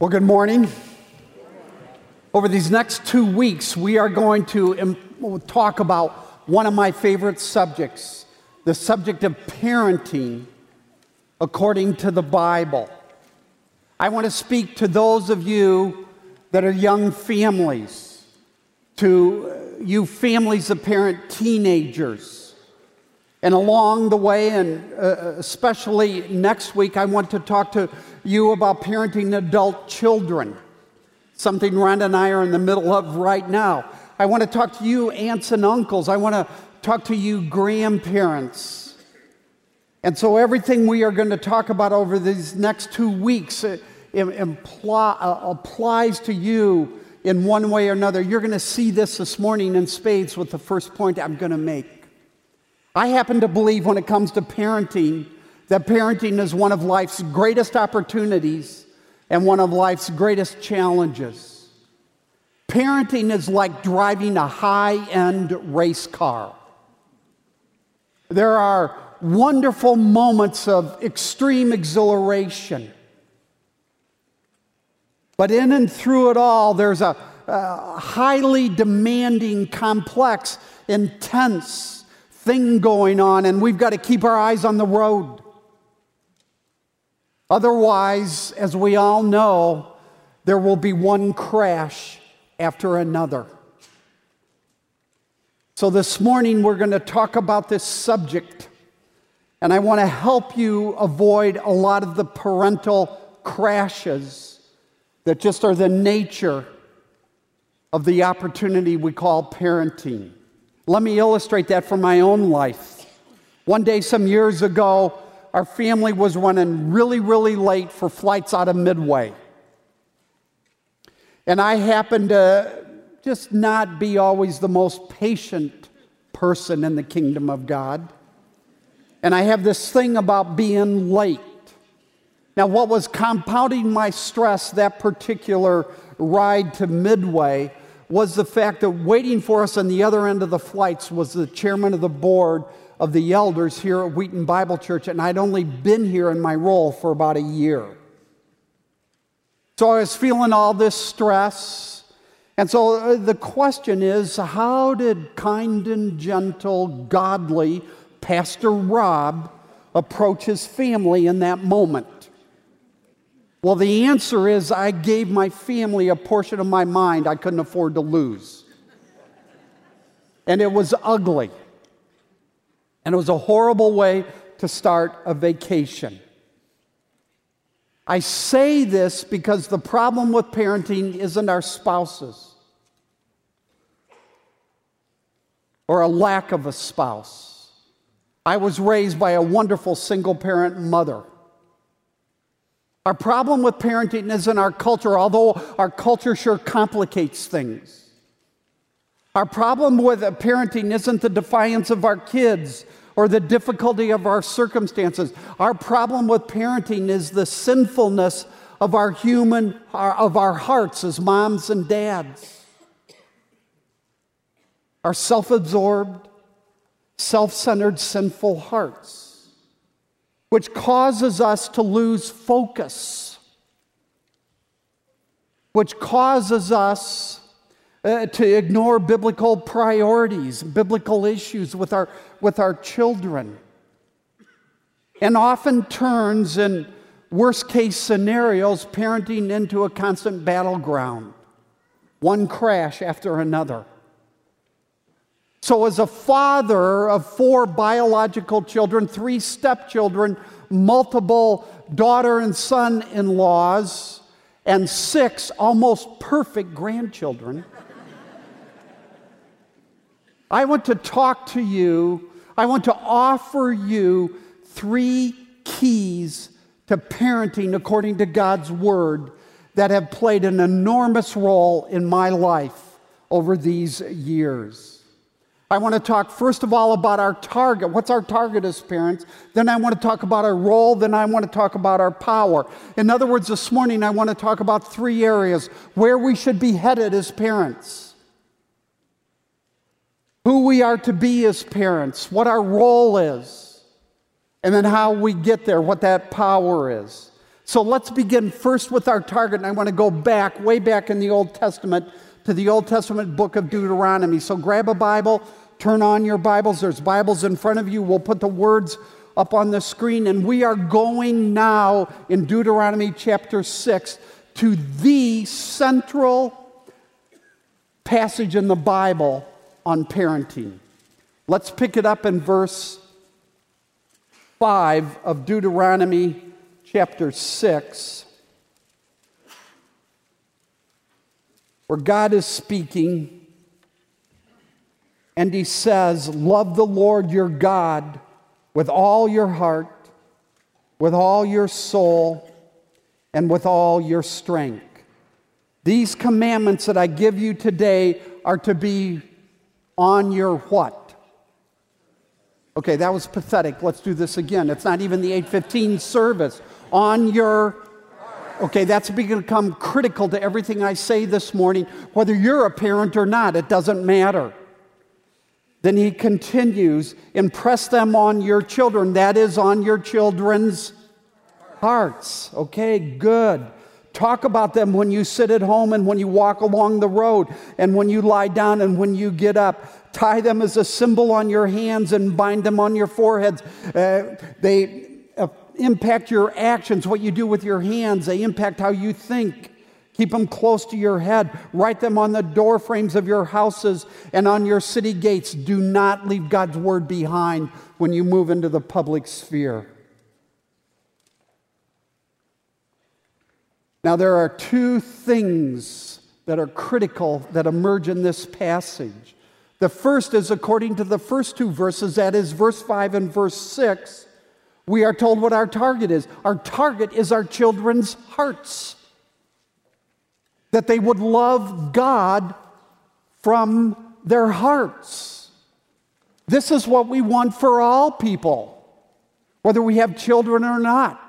Well, good morning. Over these next two weeks, we are going to talk about one of my favorite subjects the subject of parenting according to the Bible. I want to speak to those of you that are young families, to you families of parent teenagers. And along the way, and uh, especially next week, I want to talk to you about parenting adult children, something Rhonda and I are in the middle of right now. I want to talk to you, aunts and uncles. I want to talk to you, grandparents. And so, everything we are going to talk about over these next two weeks uh, imply, uh, applies to you in one way or another. You're going to see this this morning in spades with the first point I'm going to make. I happen to believe when it comes to parenting that parenting is one of life's greatest opportunities and one of life's greatest challenges. Parenting is like driving a high end race car. There are wonderful moments of extreme exhilaration. But in and through it all, there's a, a highly demanding, complex, intense thing going on, and we've got to keep our eyes on the road. Otherwise, as we all know, there will be one crash after another. So, this morning we're going to talk about this subject, and I want to help you avoid a lot of the parental crashes that just are the nature of the opportunity we call parenting. Let me illustrate that from my own life. One day, some years ago, our family was running really, really late for flights out of Midway. And I happened to just not be always the most patient person in the kingdom of God. And I have this thing about being late. Now, what was compounding my stress that particular ride to Midway was the fact that waiting for us on the other end of the flights was the chairman of the board of the elders here at Wheaton Bible Church, and I'd only been here in my role for about a year. So I was feeling all this stress. And so uh, the question is how did kind and gentle, godly Pastor Rob approach his family in that moment? Well, the answer is I gave my family a portion of my mind I couldn't afford to lose. And it was ugly. And it was a horrible way to start a vacation. I say this because the problem with parenting isn't our spouses or a lack of a spouse. I was raised by a wonderful single parent mother. Our problem with parenting isn't our culture, although our culture sure complicates things. Our problem with parenting isn't the defiance of our kids or the difficulty of our circumstances. Our problem with parenting is the sinfulness of our human, of our hearts as moms and dads. Our self absorbed, self centered, sinful hearts, which causes us to lose focus, which causes us uh, to ignore biblical priorities, biblical issues with our, with our children, and often turns in worst case scenarios parenting into a constant battleground, one crash after another. So, as a father of four biological children, three stepchildren, multiple daughter and son in laws, and six almost perfect grandchildren, I want to talk to you, I want to offer you three keys to parenting according to God's Word that have played an enormous role in my life over these years. I want to talk first of all about our target. What's our target as parents? Then I want to talk about our role. Then I want to talk about our power. In other words, this morning I want to talk about three areas where we should be headed as parents who we are to be as parents, what our role is, and then how we get there, what that power is. So let's begin first with our target. And I want to go back, way back in the Old Testament, to the Old Testament book of Deuteronomy. So grab a Bible, turn on your Bibles. There's Bibles in front of you. We'll put the words up on the screen. And we are going now in Deuteronomy chapter 6 to the central passage in the Bible on parenting. Let's pick it up in verse 5 of Deuteronomy chapter 6, where God is speaking, and He says, Love the Lord your God with all your heart, with all your soul, and with all your strength. These commandments that I give you today are to be on your what? Okay, that was pathetic. Let's do this again. It's not even the 815 service on your Okay, that's become critical to everything I say this morning, whether you're a parent or not, it doesn't matter. Then he continues, impress them on your children, that is, on your children's hearts. Okay, good. Talk about them when you sit at home and when you walk along the road and when you lie down and when you get up. Tie them as a symbol on your hands and bind them on your foreheads. Uh, they impact your actions, what you do with your hands, they impact how you think. Keep them close to your head. Write them on the door frames of your houses and on your city gates. Do not leave God's word behind when you move into the public sphere. Now, there are two things that are critical that emerge in this passage. The first is according to the first two verses, that is verse 5 and verse 6 we are told what our target is. Our target is our children's hearts. That they would love God from their hearts. This is what we want for all people, whether we have children or not.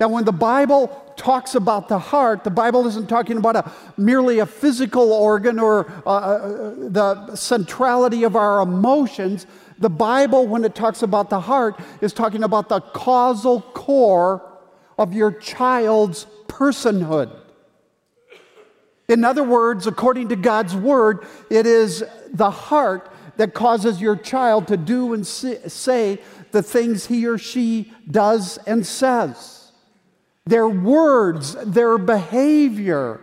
Now, when the Bible talks about the heart, the Bible isn't talking about a, merely a physical organ or uh, uh the centrality of our emotions. The Bible, when it talks about the heart, is talking about the causal core of your child's personhood. In other words, according to God's word, it is the heart that causes your child to do and say the things he or she does and says. Their words, their behavior,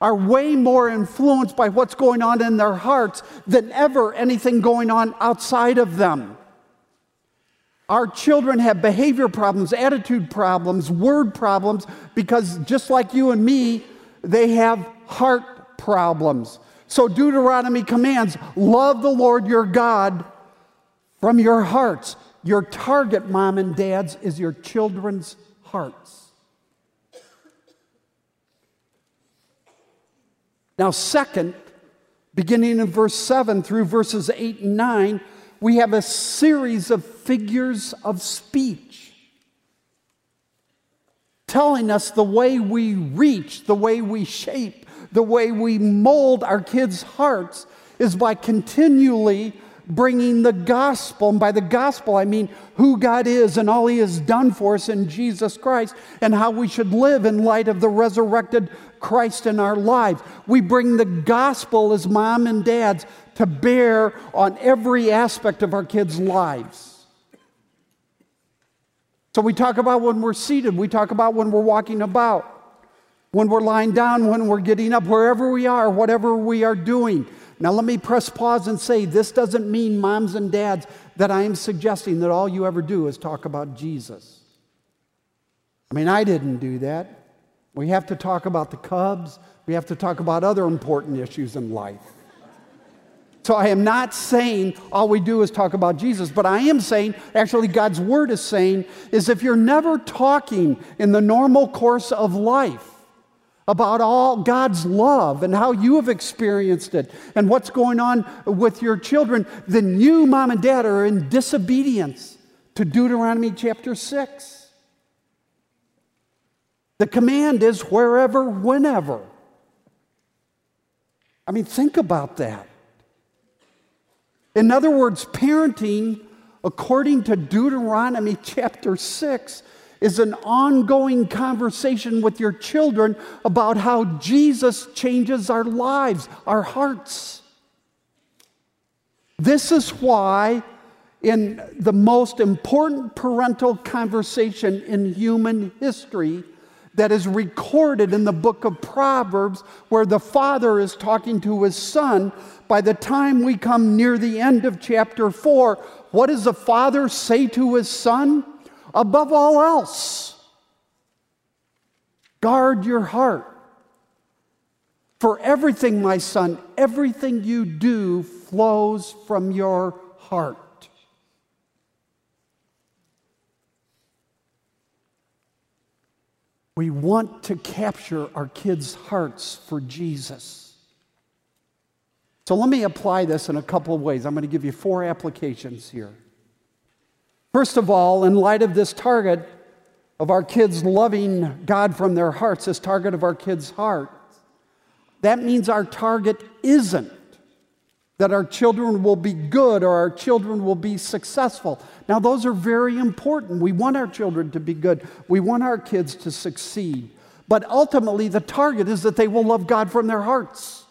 are way more influenced by what's going on in their hearts than ever anything going on outside of them. Our children have behavior problems, attitude problems, word problems, because just like you and me, they have heart problems. So Deuteronomy commands love the Lord your God from your hearts. Your target, mom and dads, is your children's hearts. Now, second, beginning in verse 7 through verses 8 and 9, we have a series of figures of speech telling us the way we reach, the way we shape, the way we mold our kids' hearts is by continually bringing the gospel. And by the gospel, I mean who God is and all He has done for us in Jesus Christ and how we should live in light of the resurrected Christ in our lives. We bring the gospel as mom and dads to bear on every aspect of our kids' lives. So we talk about when we're seated, we talk about when we're walking about, when we're lying down, when we're getting up, wherever we are, whatever we are doing. Now, let me press pause and say this doesn't mean, moms and dads, that I am suggesting that all you ever do is talk about Jesus. I mean, I didn't do that. We have to talk about the Cubs. We have to talk about other important issues in life. So I am not saying all we do is talk about Jesus, but I am saying, actually, God's word is saying, is if you're never talking in the normal course of life about all God's love and how you have experienced it and what's going on with your children, then you, mom and dad, are in disobedience to Deuteronomy chapter 6. The command is wherever, whenever. I mean, think about that. In other words, parenting, according to Deuteronomy chapter 6, is an ongoing conversation with your children about how Jesus changes our lives, our hearts. This is why, in the most important parental conversation in human history, that is recorded in the book of Proverbs, where the father is talking to his son. By the time we come near the end of chapter 4, what does the father say to his son? Above all else, guard your heart. For everything, my son, everything you do flows from your heart. We want to capture our kids' hearts for Jesus. So let me apply this in a couple of ways. I'm going to give you four applications here. First of all, in light of this target of our kids loving God from their hearts, this target of our kids' heart, that means our target isn't that our children will be good or our children will be successful. Now, those are very important. We want our children to be good, we want our kids to succeed. But ultimately, the target is that they will love God from their hearts.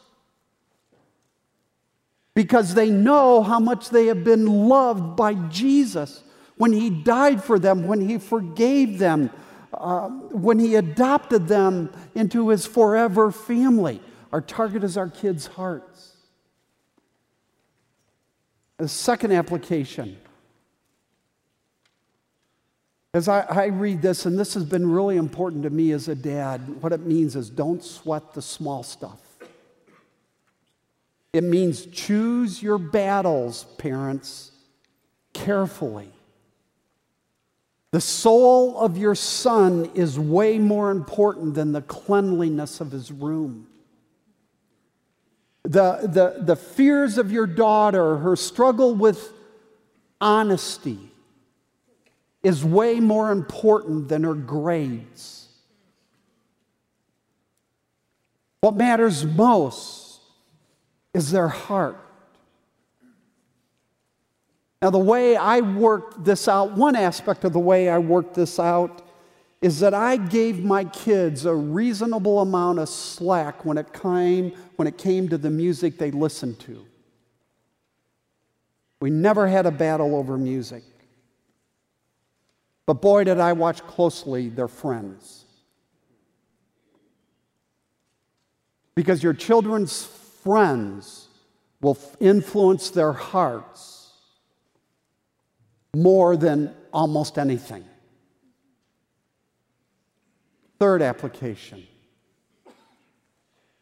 Because they know how much they have been loved by Jesus when He died for them, when He forgave them, uh, when He adopted them into His forever family. Our target is our kids' hearts. The second application. As I, I, read this, and this has been really important to me as a dad, what it means is don't sweat the small stuff. It means choose your battles, parents, carefully. The soul of your son is way more important than the cleanliness of his room. The, the, the fears of your daughter, her struggle with honesty, is way more important than her grades. What matters most is their heart. Now, the way I worked this out, one aspect of the way I worked this out is that I gave my kids a reasonable amount of slack when it came, when it came to the music they listened to. We never had a battle over music. But boy, did I watch closely their friends. Because your children's friends will influence their hearts more than almost anything. Third application.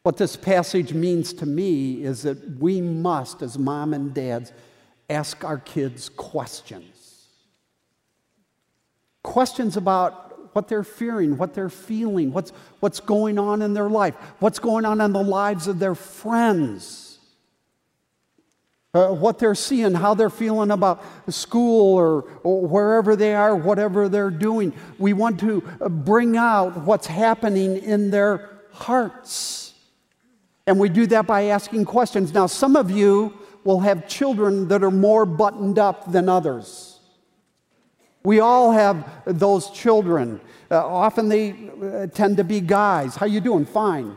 What this passage means to me is that we must, as mom and dads, ask our kids questions. Questions about what they're fearing, what they're feeling, what's, what's going on in their life, what's going on in the lives of their friends uh, what they're seeing, how they're feeling about school or, or, wherever they are, whatever they're doing. We want to uh, bring out what's happening in their hearts. And we do that by asking questions. Now, some of you will have children that are more buttoned up than others. We all have those children. Uh, often they uh, tend to be guys. How you doing? Fine.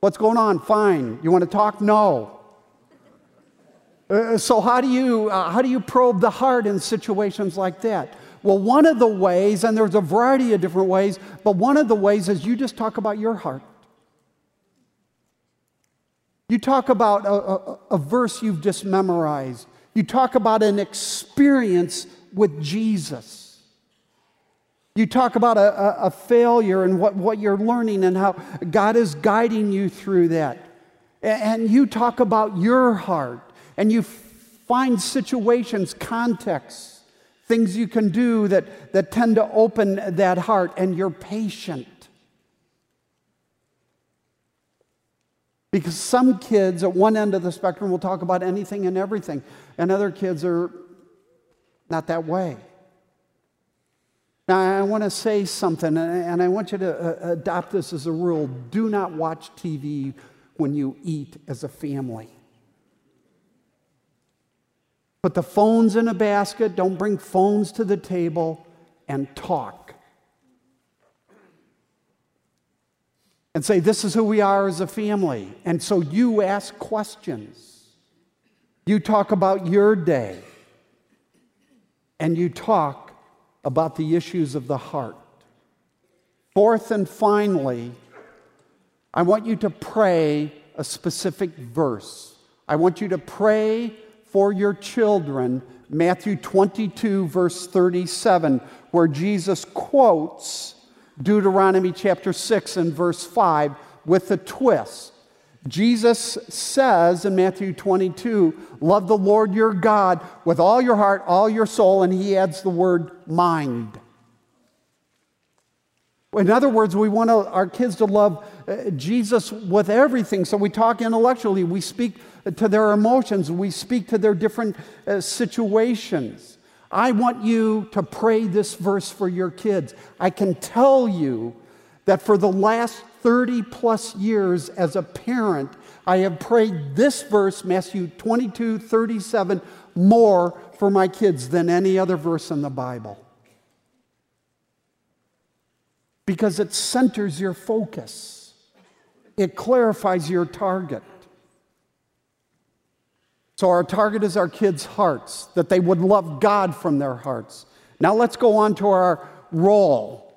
What's going on? Fine. You want to talk? No. Uh, so, how do, you, uh, how do you probe the heart in situations like that? Well, one of the ways, and there's a variety of different ways, but one of the ways is you just talk about your heart. You talk about a, a, a verse you've just memorized. You talk about an experience with Jesus. You talk about a, a, failure and what, what you're learning and how God is guiding you through that. And you talk about your heart and you find situations, contexts, things you can do that, that tend to open that heart, and you're patient. Because some kids at one end of the spectrum will talk about anything and everything, and other kids are not that way. Now, I want to say something, and I want you to uh, adopt this as a rule do not watch TV when you eat as a family. Put the phones in a basket, don't bring phones to the table, and talk. And say, This is who we are as a family. And so you ask questions. You talk about your day. And you talk about the issues of the heart. Fourth and finally, I want you to pray a specific verse. I want you to pray for your children, Matthew 22, verse 37, where Jesus quotes Deuteronomy chapter 6 and verse 5 with a twist. Jesus says in Matthew 22, Love the Lord your God with all your heart, all your soul, and he adds the word mind. In other words, we want our kids to love uh, Jesus with everything. So we talk intellectually, we speak to their emotions, we speak to their different uh, situations. I want you to pray this verse for your kids. I can tell you that for the last 30 plus years as a parent, I have prayed this verse, Matthew 22 37, more for my kids than any other verse in the Bible because it centers your focus, it clarifies your target. So, our target is our kids' hearts, that they would love God from their hearts. Now, let's go on to our role.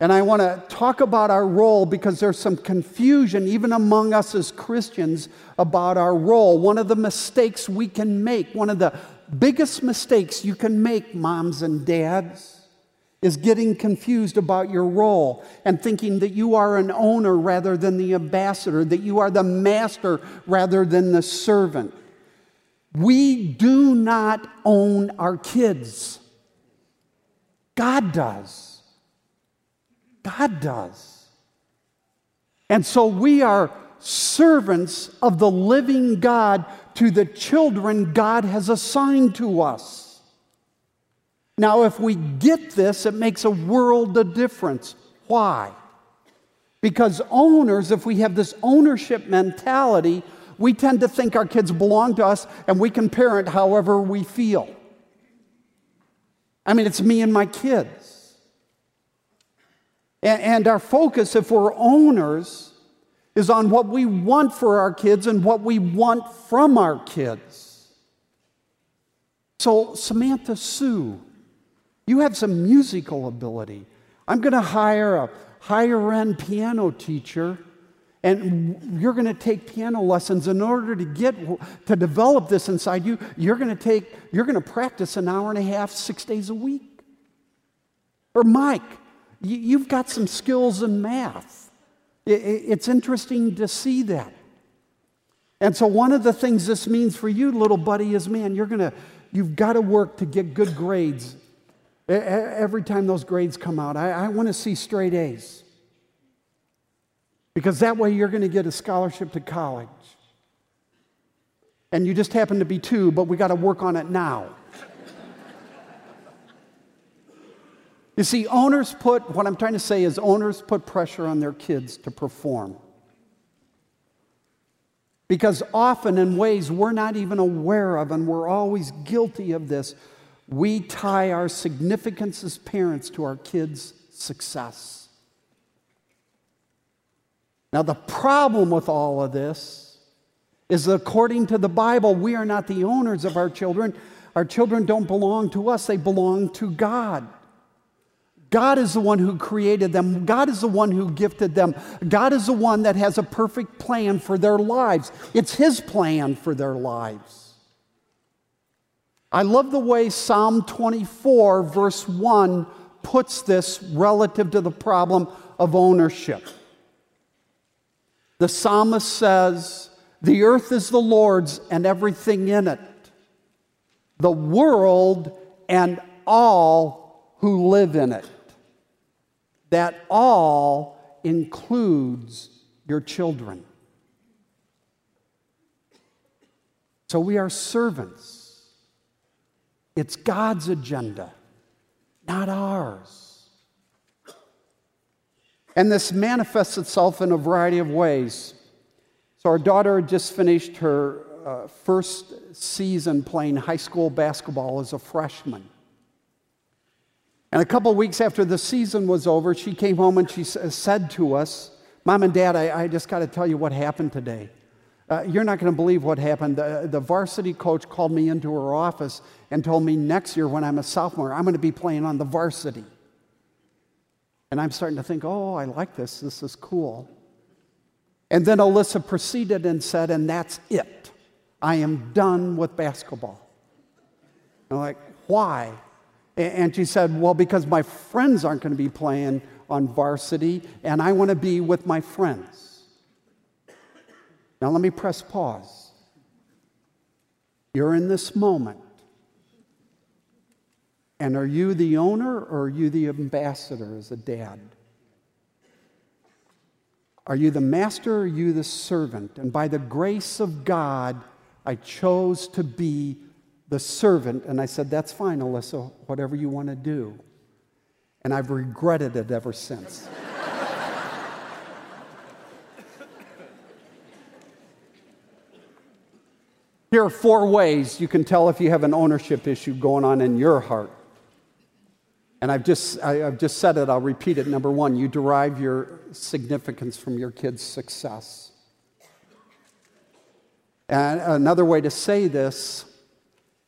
And I want to talk about our role because there's some confusion, even among us as Christians, about our role. One of the mistakes we can make, one of the biggest mistakes you can make, moms and dads, is getting confused about your role and thinking that you are an owner rather than the ambassador, that you are the master rather than the servant. We do not own our kids. God does. God does. And so we are servants of the living God to the children God has assigned to us. Now, if we get this, it makes a world of difference. Why? Because owners, if we have this ownership mentality, we tend to think our kids belong to us and we can parent however we feel. I mean, it's me and my kids. And, our focus, if we're owners, is on what we want for our kids and what we want from our kids. So, Samantha Sue, you have some musical ability. I'm going to hire a higher end piano teacher and you're going to take piano lessons. In order to get to develop this inside you you're going to take you're going to practice an hour and a half six days a week. Or mike you've got some skills in math. It's interesting to see that. And so one of the things this means for you little buddy is man you're going to you've got to work to get good grades. Every time those grades come out, I, I want to see straight A's. Because that way you're going to get a scholarship to college. And you just happen to be two, but we got to work on it now. you see, owners put, what I'm trying to say is, owners put pressure on their kids to perform. Because often, in ways we're not even aware of, and we're always guilty of this, we tie our significance as parents to our kids' success. Now, the problem with all of this is that according to the Bible, we are not the owners of our children. Our children don't belong to us, they belong to God. God is the one who created them. God is the one who gifted them. God is the one that has a perfect plan for their lives. It's His plan for their lives. I love the way Psalm 24, verse 1, puts this relative to the problem of ownership. The psalmist says, The earth is the Lord's and everything in it, the world and all who live in it. That all includes your children. So we are servants. It's God's agenda, not ours. And this manifests itself in a variety of ways. So, our daughter just finished her uh, first season playing high school basketball as a freshman. And a couple weeks after the season was over, she came home and she said to us, Mom and Dad, I, I just got to tell you what happened today. Uh, you're not going to believe what happened. The, the varsity coach called me into her office and told me next year, when I'm a sophomore, I'm going to be playing on the varsity. And I'm starting to think, oh, I like this. This is cool. And then Alyssa proceeded and said, and that's it. I am done with basketball. I'm like, why? And she said, well, because my friends aren't going to be playing on varsity, and I want to be with my friends. Now, let me press pause. You're in this moment. And are you the owner or are you the ambassador as a dad? Are you the master or are you the servant? And by the grace of God, I chose to be the servant. And I said, That's fine, Alyssa, whatever you want to do. And I've regretted it ever since. Here are four ways you can tell if you have an ownership issue going on in your heart. And I've just, I, have just said it, I'll repeat it. Number one, you derive your significance from your kids' success. And another way to say this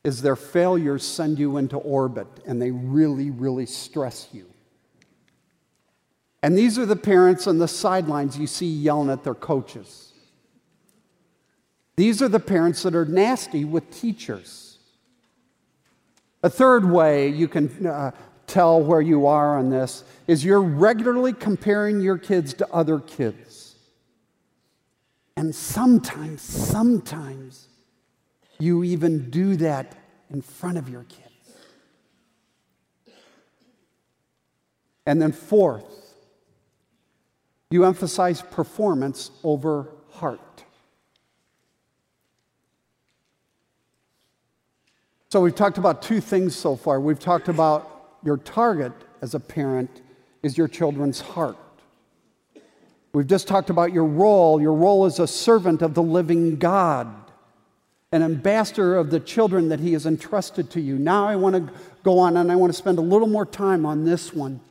is their failures send you into orbit and they really, really stress you. And these are the parents on the sidelines you see yelling at their coaches. These are the parents that are nasty with teachers. A third way you can uh, tell where you are on this is you're regularly comparing your kids to other kids. And sometimes, sometimes, you even do that in front of your kids. And then, fourth, you emphasize performance over heart. So, we've talked about two things so far. We've talked about your target as a parent is your children's heart. We've just talked about your role. Your role as a servant of the living God, an ambassador of the children that He has entrusted to you. Now I want to go on and I want to spend a little more time on this one,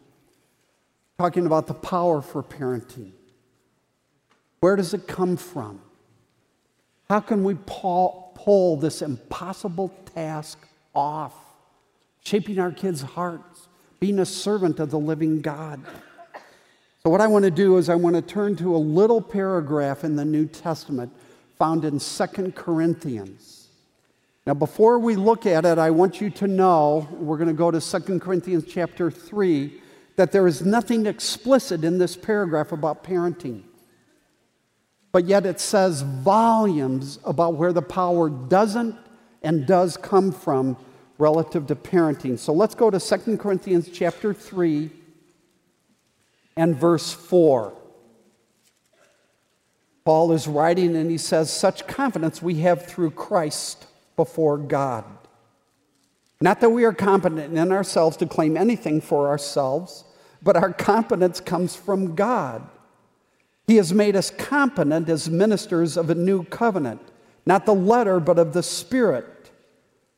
talking about the power for parenting. Where does it come from? How can we pull this impossible task off? Shaping our kids' hearts, being a servant of the living God. So, what I want to do is, I want to turn to a little paragraph in the New Testament found in Second Corinthians. Now, before we look at it, I want you to know we're going to go to Second Corinthians chapter 3 that there is nothing explicit in this paragraph about parenting. But yet it says volumes about where the power doesn't and does come from relative to parenting. So let's go to 2 Corinthians chapter 3 and verse 4. Paul is writing and he says, Such confidence we have through Christ before God. Not that we are competent in ourselves to claim anything for ourselves, but our competence comes from God. He has made us competent as ministers of a new covenant, not the letter, but of the Spirit.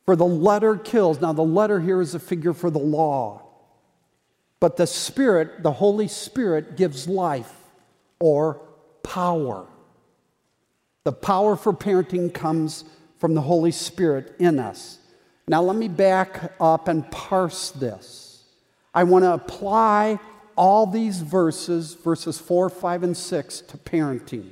For the letter kills. Now, the letter here is a figure for the law. But the Spirit, the Holy Spirit, gives life or power. The power for parenting comes from the Holy Spirit in us. Now, let me back up and parse this. I want to apply all these verses, verses 4, 5, and 6, to parenting.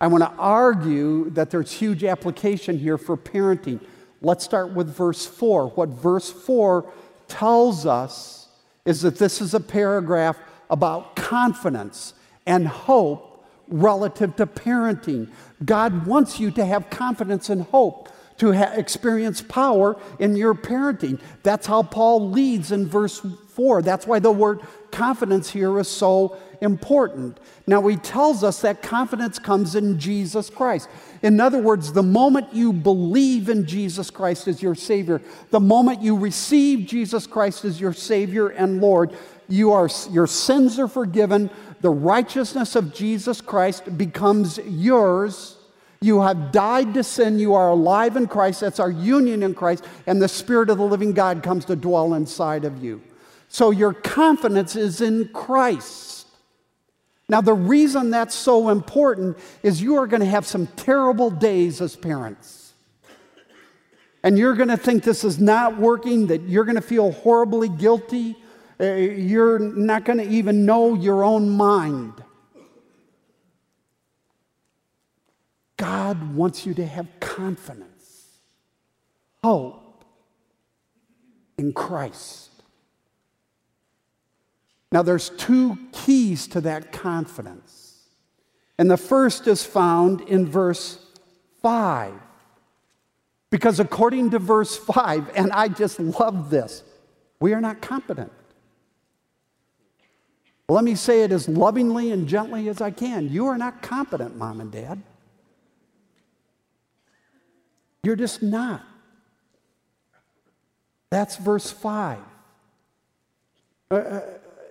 I want to argue that there's huge application here for parenting. Let's start with verse 4. What verse 4 tells us is that this is a paragraph about confidence and hope relative to parenting. God wants you to have confidence and hope, to ha- experience power in your parenting. That's how Paul leads in verse 4. That's why the word confidence here is so important. Now, he tells us that confidence comes in Jesus Christ. In other words, the moment you believe in Jesus Christ as your Savior, the moment you receive Jesus Christ as your Savior and Lord, you are, your sins are forgiven. The righteousness of Jesus Christ becomes yours. You have died to sin. You are alive in Christ. That's our union in Christ. And the Spirit of the living God comes to dwell inside of you. So your confidence is in Christ. Now, the reason that's so important is you are going to have some terrible days as parents. And you're going to think this is not working, that you're going to feel horribly guilty. Uh, you're not going to even know your own mind. God wants you to have confidence, hope in Christ. Now, there's two keys to that confidence. And the first is found in verse 5. Because according to verse 5, and I just love this, we are not competent. Let me say it as lovingly and gently as I can. You are not competent, mom and dad. You're just not. That's verse 5. Uh, uh,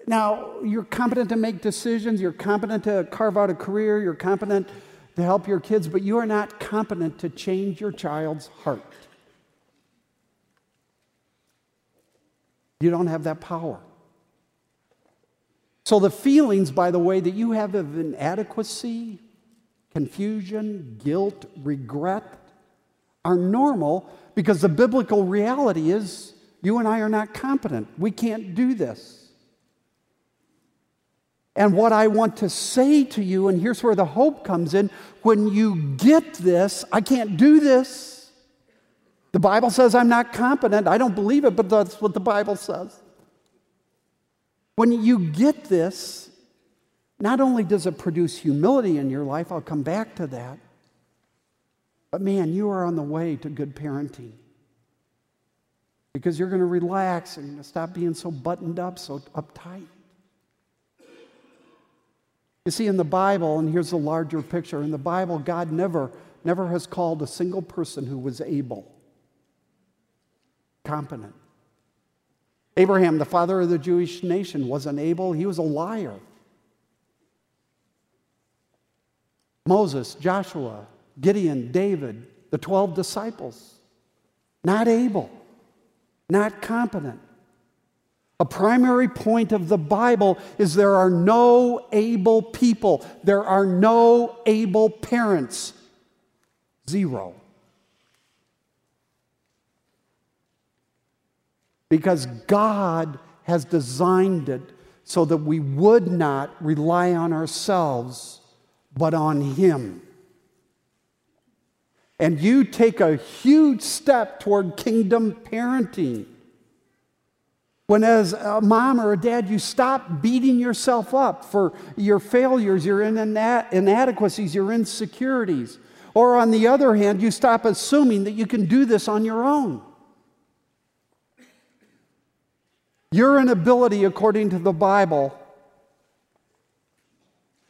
now, you're competent to make decisions, you're competent to carve out a career, you're competent to help your kids, but you are not competent to change your child's heart. You don't have that power. So, the feelings, by the way, that you have of inadequacy, confusion, guilt, regret, are normal because the biblical reality is you and I are not competent. We can't do this. And what I want to say to you, and here's where the hope comes in when you get this, I can't do this. The Bible says I'm not competent. I don't believe it, but that's what the Bible says. When you get this, not only does it produce humility in your life, I'll come back to that, but man, you are on the way to good parenting. Because you're going to relax and you're going to stop being so buttoned up, so uptight. You see, in the Bible, and here's the larger picture in the Bible, God never, never has called a single person who was able, competent. Abraham, the father of the Jewish nation, wasn't able, he was a liar. Moses, Joshua, Gideon, David, the 12 disciples. Not able, not competent. A primary point of the Bible is there are no able people, there are no able parents. Zero. Because God has designed it so that we would not rely on ourselves, but on Him and you take a huge step toward kingdom parenting. When, as a mom or a dad, you stop beating yourself up for your failures, your inadequacies, your insecurities. Or, on the other hand, you stop assuming that you can do this on your own. Your inability, according to the Bible,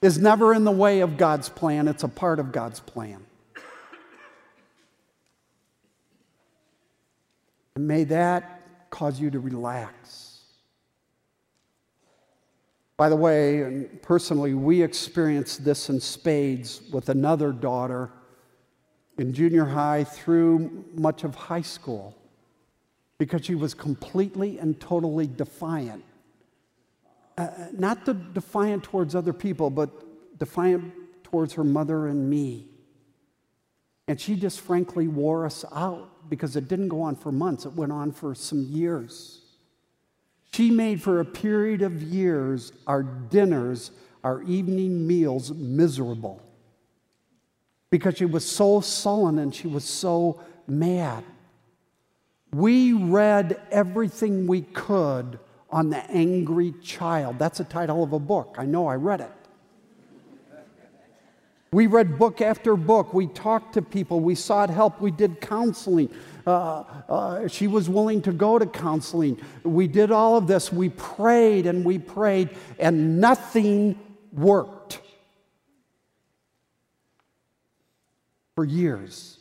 is never in the way of God's plan, it's a part of God's plan. And may that cause you to relax. By the way, and personally, we experienced this in spades with another daughter in junior high through much of high school because she was completely and totally defiant. Uh, not the defiant towards other people, but defiant towards her mother and me. And she just frankly wore us out because it didn't go on for months, it went on for some years. She made for a period of years our dinners, our evening meals miserable because she was so sullen and she was so mad. We read everything we could on the angry child. That's the title of a book. I know I read it. We read book after book. We talked to people. We sought help. We did counseling. Uh, uh, she was willing to go to counseling. We did all of this. We prayed and we prayed, and nothing worked for years.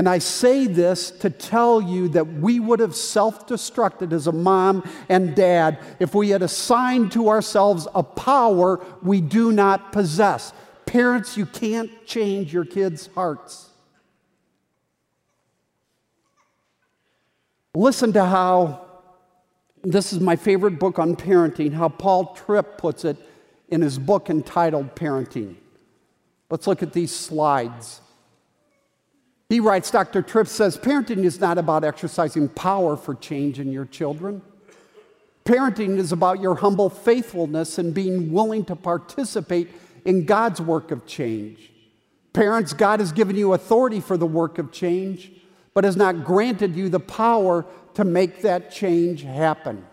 And I say this to tell you that we would have self destructed as a mom and dad if we had assigned to ourselves a power we do not possess. Parents, you can't change your kids' hearts. Listen to how, this is my favorite book on parenting, how Paul Tripp puts it in his book entitled Parenting. Let's look at these slides. He writes, Dr. Tripp says, parenting is not about exercising power for change in your children. Parenting is about your humble faithfulness and being willing to participate in God's work of change. Parents, God has given you authority for the work of change, but has not granted you the power to make that change happen.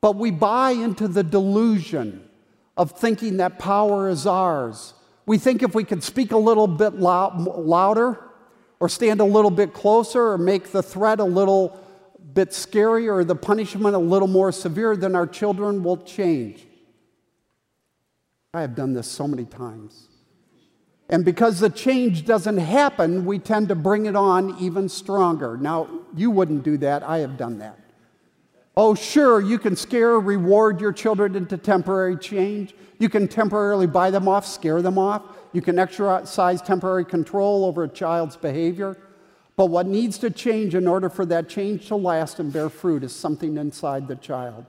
But we buy into the delusion of thinking that power is ours. We think if we could speak a little bit louder, or stand a little bit closer, or make the threat a little bit scarier, or the punishment a little more severe, then our children will change. I have done this so many times. And because the change doesn't happen, we tend to bring it on even stronger. Now, you wouldn't do that. I have done that. Oh, sure, you can scare, reward your children into temporary change. You can temporarily buy them off, scare them off. You can exercise temporary control over a child's behavior. But what needs to change in order for that change to last and bear fruit is something inside the child.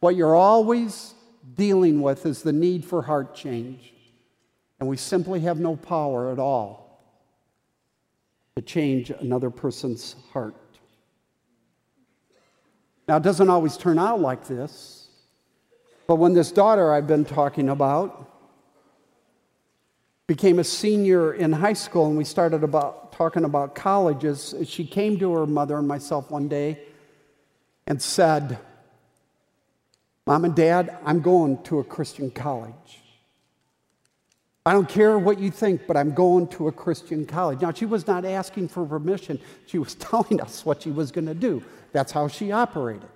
What you're always dealing with is the need for heart change. And we simply have no power at all to change another person's heart. Now, it doesn't always turn out like this, but when this daughter I've been talking about became a senior in high school and we started about talking about colleges, she came to her mother and myself one day and said, Mom and Dad, I'm going to a Christian college. I don't care what you think, but I'm going to a Christian college. Now, she was not asking for permission, she was telling us what she was going to do. That's how she operated.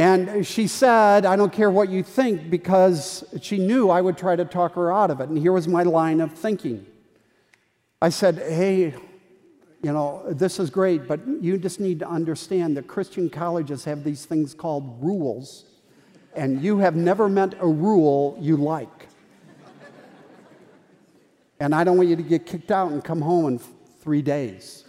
And she said, I don't care what you think, because she knew I would try to talk her out of it. And here was my line of thinking. I said, Hey, you know, this is great, but you just need to understand that Christian colleges have these things called rules, and you have never met a rule you like. And I don't want you to get kicked out and come home in three days.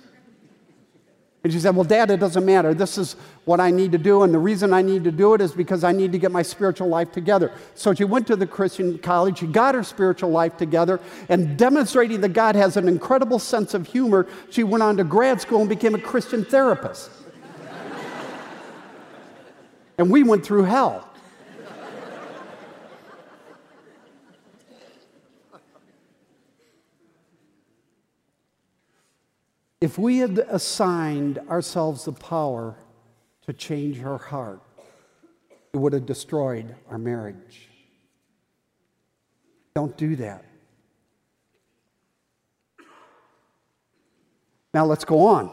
And she said, Well, Dad, it doesn't matter. This is what I need to do. And the reason I need to do it is because I need to get my spiritual life together. So she went to the Christian college. She got her spiritual life together. And demonstrating that God has an incredible sense of humor, she went on to grad school and became a Christian therapist. and we went through hell. If we had assigned ourselves the power to change her heart, it would have destroyed our marriage. Don't do that. Now let's go on.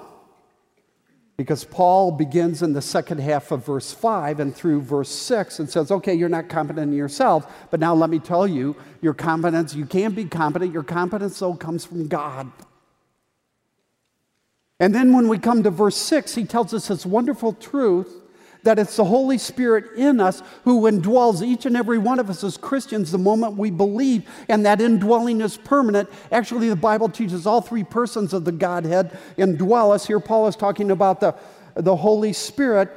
Because Paul begins in the second half of verse 5 and through verse 6 and says, Okay, you're not competent in yourself, but now let me tell you, your competence, you can't be competent. Your competence, though, comes from God. And then when we come to verse 6, he tells us this wonderful truth that it's the Holy Spirit in us who indwells each and every one of us as Christians the moment we believe, and that indwelling is permanent. Actually, the Bible teaches all three persons of the Godhead indwell us. Here, Paul is talking about the, the Holy Spirit,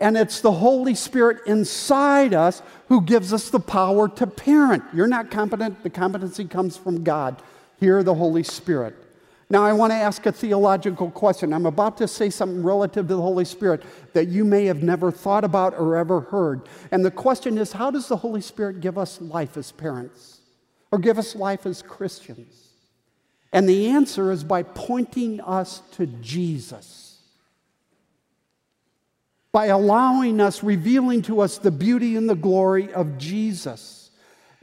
and it's the Holy Spirit inside us who gives us the power to parent. You're not competent, the competency comes from God. Here, the Holy Spirit. Now, I want to ask a theological question. I'm about to say something relative to the Holy Spirit that you may have never thought about or ever heard. And the question is how does the Holy Spirit give us life as parents or give us life as Christians? And the answer is by pointing us to Jesus, by allowing us, revealing to us the beauty and the glory of Jesus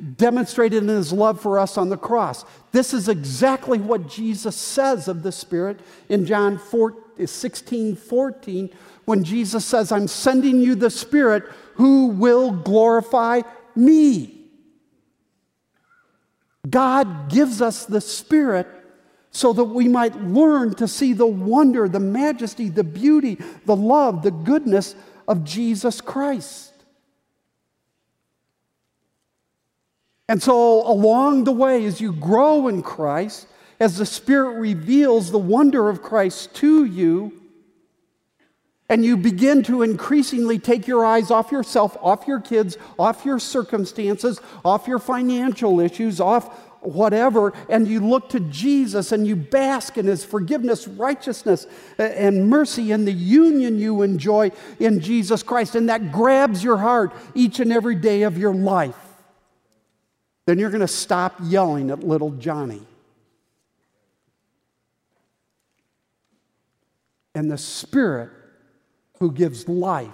demonstrated in his love for us on the cross. This is exactly what Jesus says of the Spirit in John 4, 16 14, when Jesus says, I'm sending you the Spirit who will glorify me. God gives us the Spirit so that we might learn to see the wonder, the majesty, the beauty, the love, the goodness of Jesus Christ. And so, along the way, as you grow in Christ, as the Spirit reveals the wonder of Christ to you, and you begin to increasingly take your eyes off yourself, off your kids, off your circumstances, off your financial issues, off whatever, and you look to Jesus and you bask in his forgiveness, righteousness, and mercy and the union you enjoy in Jesus Christ, and that grabs your heart each and every day of your life, then you're going to stop yelling at little Johnny. And the Spirit who gives life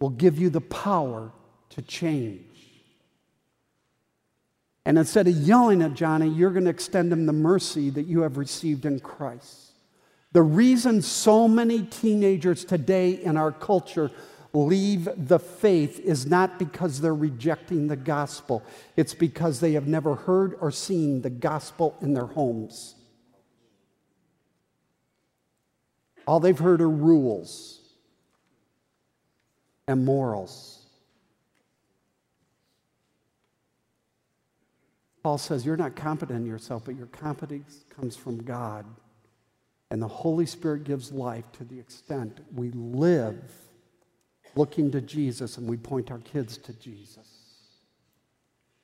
will give you the power to change. And instead of yelling at Johnny, you're going to extend him the mercy that you have received in Christ. The reason so many teenagers today in our culture leave the faith is not because they're rejecting the gospel, it's because they have never heard or seen the gospel in their homes. All they've heard are rules and morals. Paul says, You're not competent in yourself, but your competence comes from God. And the Holy Spirit gives life to the extent we live looking to Jesus and we point our kids to Jesus.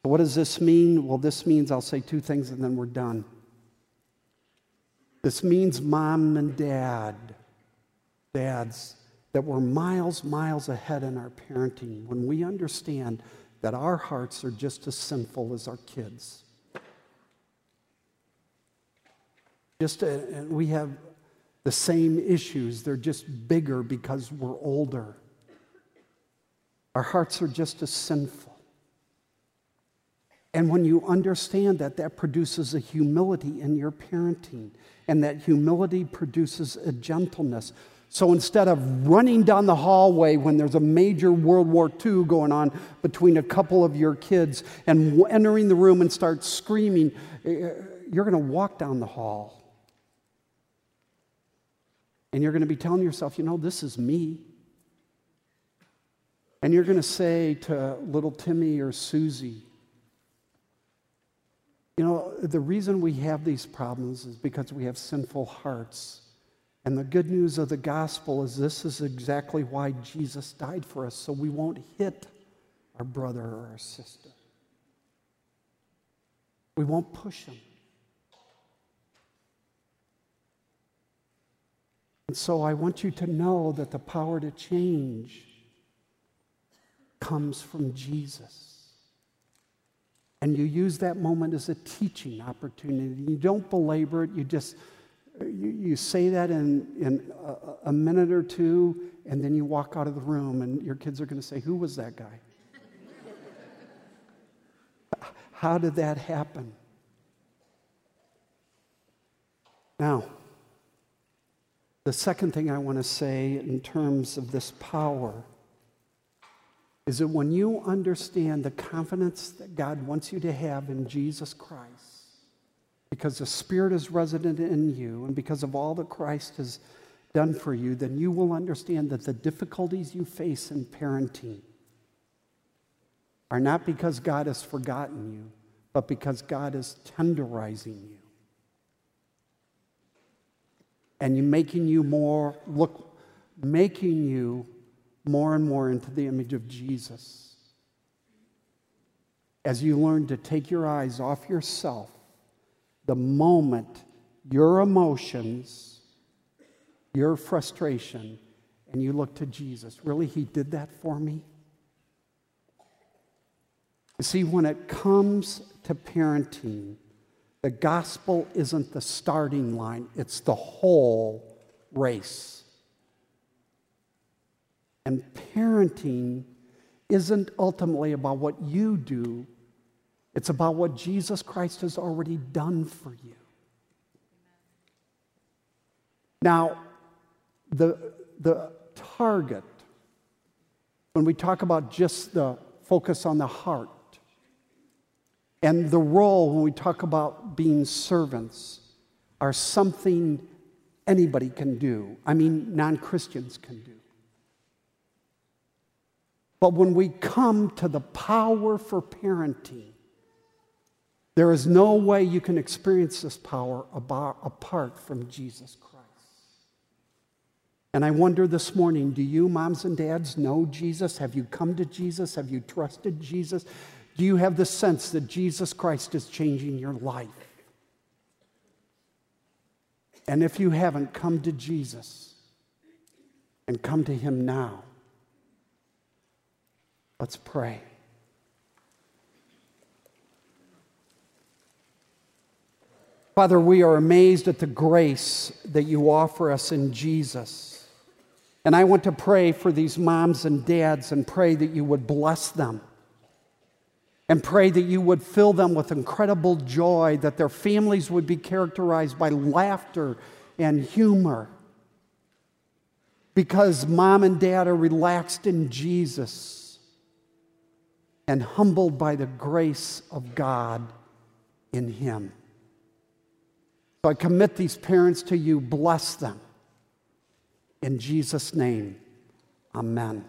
What does this mean? Well, this means I'll say two things and then we're done. This means mom and dad, dads, that we're miles, miles ahead in our parenting when we understand that our hearts are just as sinful as our kids. Just uh, we have the same issues, they're just bigger because we're older. Our hearts are just as sinful. And when you understand that, that produces a humility in your parenting, and that humility produces a gentleness. So instead of running down the hallway when there's a major World War II going on between a couple of your kids and entering the room and start screaming, eh, you're going to walk down the hall. And you're going to be telling yourself, you know, this is me. And you're going to say to little Timmy or Susie, you know, the reason we have these problems is because we have sinful hearts. And the good news of the gospel is this is exactly why Jesus died for us, so we won't hit our brother or our sister. We won't push them. And so I want you to know that the power to change comes from Jesus. And you use that moment as a teaching opportunity. You don't belabor it, you just you, you say that in, in a, a minute or two, and then you walk out of the room, and your kids are going to say, Who was that guy? How did that happen? Now, the second thing I want to say in terms of this power is that when you understand the confidence that God wants you to have in Jesus Christ, because the Spirit is resident in you and because of all that Christ has done for you, then you will understand that the difficulties you face in parenting are not because God has forgotten you, but because God is tenderizing you. And making you more look making you more and more into the image of Jesus. As you learn to take your eyes off yourself the moment your emotions, your frustration, and you look to Jesus. Really, He did that for me? You see, when it comes to parenting, the gospel isn't the starting line, it's the whole race. And parenting isn't ultimately about what you do, it's about what Jesus Christ has already done for you. Now, the, the target, when we talk about just the focus on the heart, and the role when we talk about being servants, are something anybody can do. I mean, non Christians can do. But when we come to the power for parenting, There is no way you can experience this power apart from Jesus Christ. And I wonder this morning do you, moms and dads, know Jesus? Have you come to Jesus? Have you trusted Jesus? Do you have the sense that Jesus Christ is changing your life? And if you haven't, come to Jesus and come to Him now. Let's pray. Father, we are amazed at the grace that you offer us in Jesus. And I want to pray for these moms and dads and pray that you would bless them. And pray that you would fill them with incredible joy, that their families would be characterized by laughter and humor. Because mom and dad are relaxed in Jesus and humbled by the grace of God in Him. So I commit these parents to you. Bless them. In Jesus' name, amen.